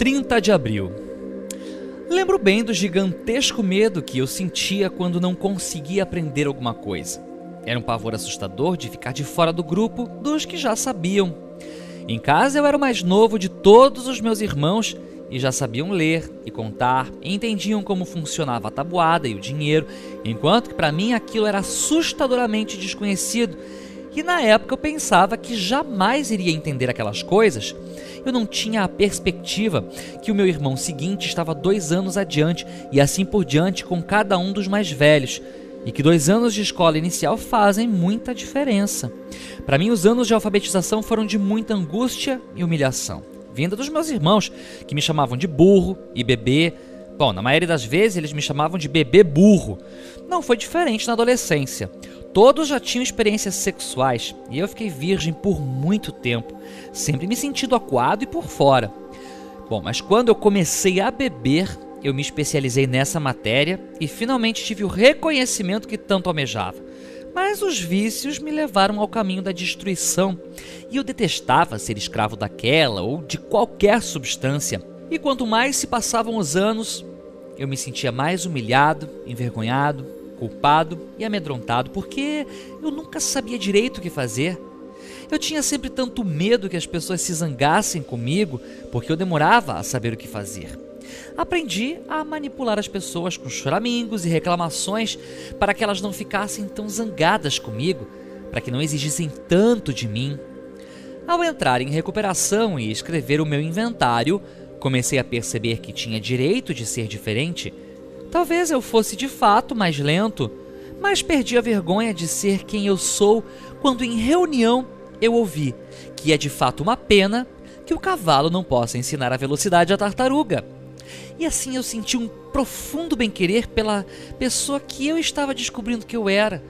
30 de abril. Lembro bem do gigantesco medo que eu sentia quando não conseguia aprender alguma coisa. Era um pavor assustador de ficar de fora do grupo dos que já sabiam. Em casa eu era o mais novo de todos os meus irmãos e já sabiam ler e contar e entendiam como funcionava a tabuada e o dinheiro, enquanto que para mim aquilo era assustadoramente desconhecido. E na época eu pensava que jamais iria entender aquelas coisas. Eu não tinha a perspectiva que o meu irmão seguinte estava dois anos adiante e assim por diante com cada um dos mais velhos e que dois anos de escola inicial fazem muita diferença. Para mim, os anos de alfabetização foram de muita angústia e humilhação vinda dos meus irmãos, que me chamavam de burro e bebê. Bom, na maioria das vezes eles me chamavam de bebê burro. Não foi diferente na adolescência. Todos já tinham experiências sexuais e eu fiquei virgem por muito tempo, sempre me sentindo acuado e por fora. Bom, mas quando eu comecei a beber, eu me especializei nessa matéria e finalmente tive o reconhecimento que tanto almejava. Mas os vícios me levaram ao caminho da destruição e eu detestava ser escravo daquela ou de qualquer substância. E quanto mais se passavam os anos, eu me sentia mais humilhado, envergonhado, culpado e amedrontado, porque eu nunca sabia direito o que fazer. Eu tinha sempre tanto medo que as pessoas se zangassem comigo, porque eu demorava a saber o que fazer. Aprendi a manipular as pessoas com choramingos e reclamações para que elas não ficassem tão zangadas comigo, para que não exigissem tanto de mim. Ao entrar em recuperação e escrever o meu inventário, comecei a perceber que tinha direito de ser diferente. Talvez eu fosse de fato mais lento, mas perdi a vergonha de ser quem eu sou quando em reunião eu ouvi que é de fato uma pena que o cavalo não possa ensinar a velocidade à tartaruga. E assim eu senti um profundo bem-querer pela pessoa que eu estava descobrindo que eu era.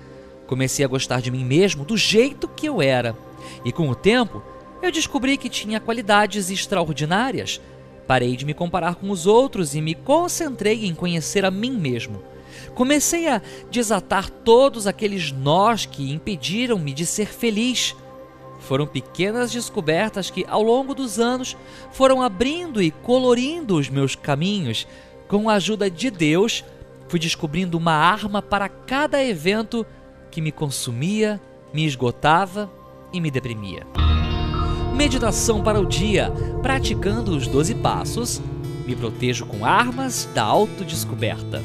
Comecei a gostar de mim mesmo do jeito que eu era. E com o tempo, eu descobri que tinha qualidades extraordinárias. Parei de me comparar com os outros e me concentrei em conhecer a mim mesmo. Comecei a desatar todos aqueles nós que impediram-me de ser feliz. Foram pequenas descobertas que, ao longo dos anos, foram abrindo e colorindo os meus caminhos. Com a ajuda de Deus, fui descobrindo uma arma para cada evento que me consumia, me esgotava e me deprimia. Meditação para o dia. Praticando os 12 passos, me protejo com armas da autodescoberta.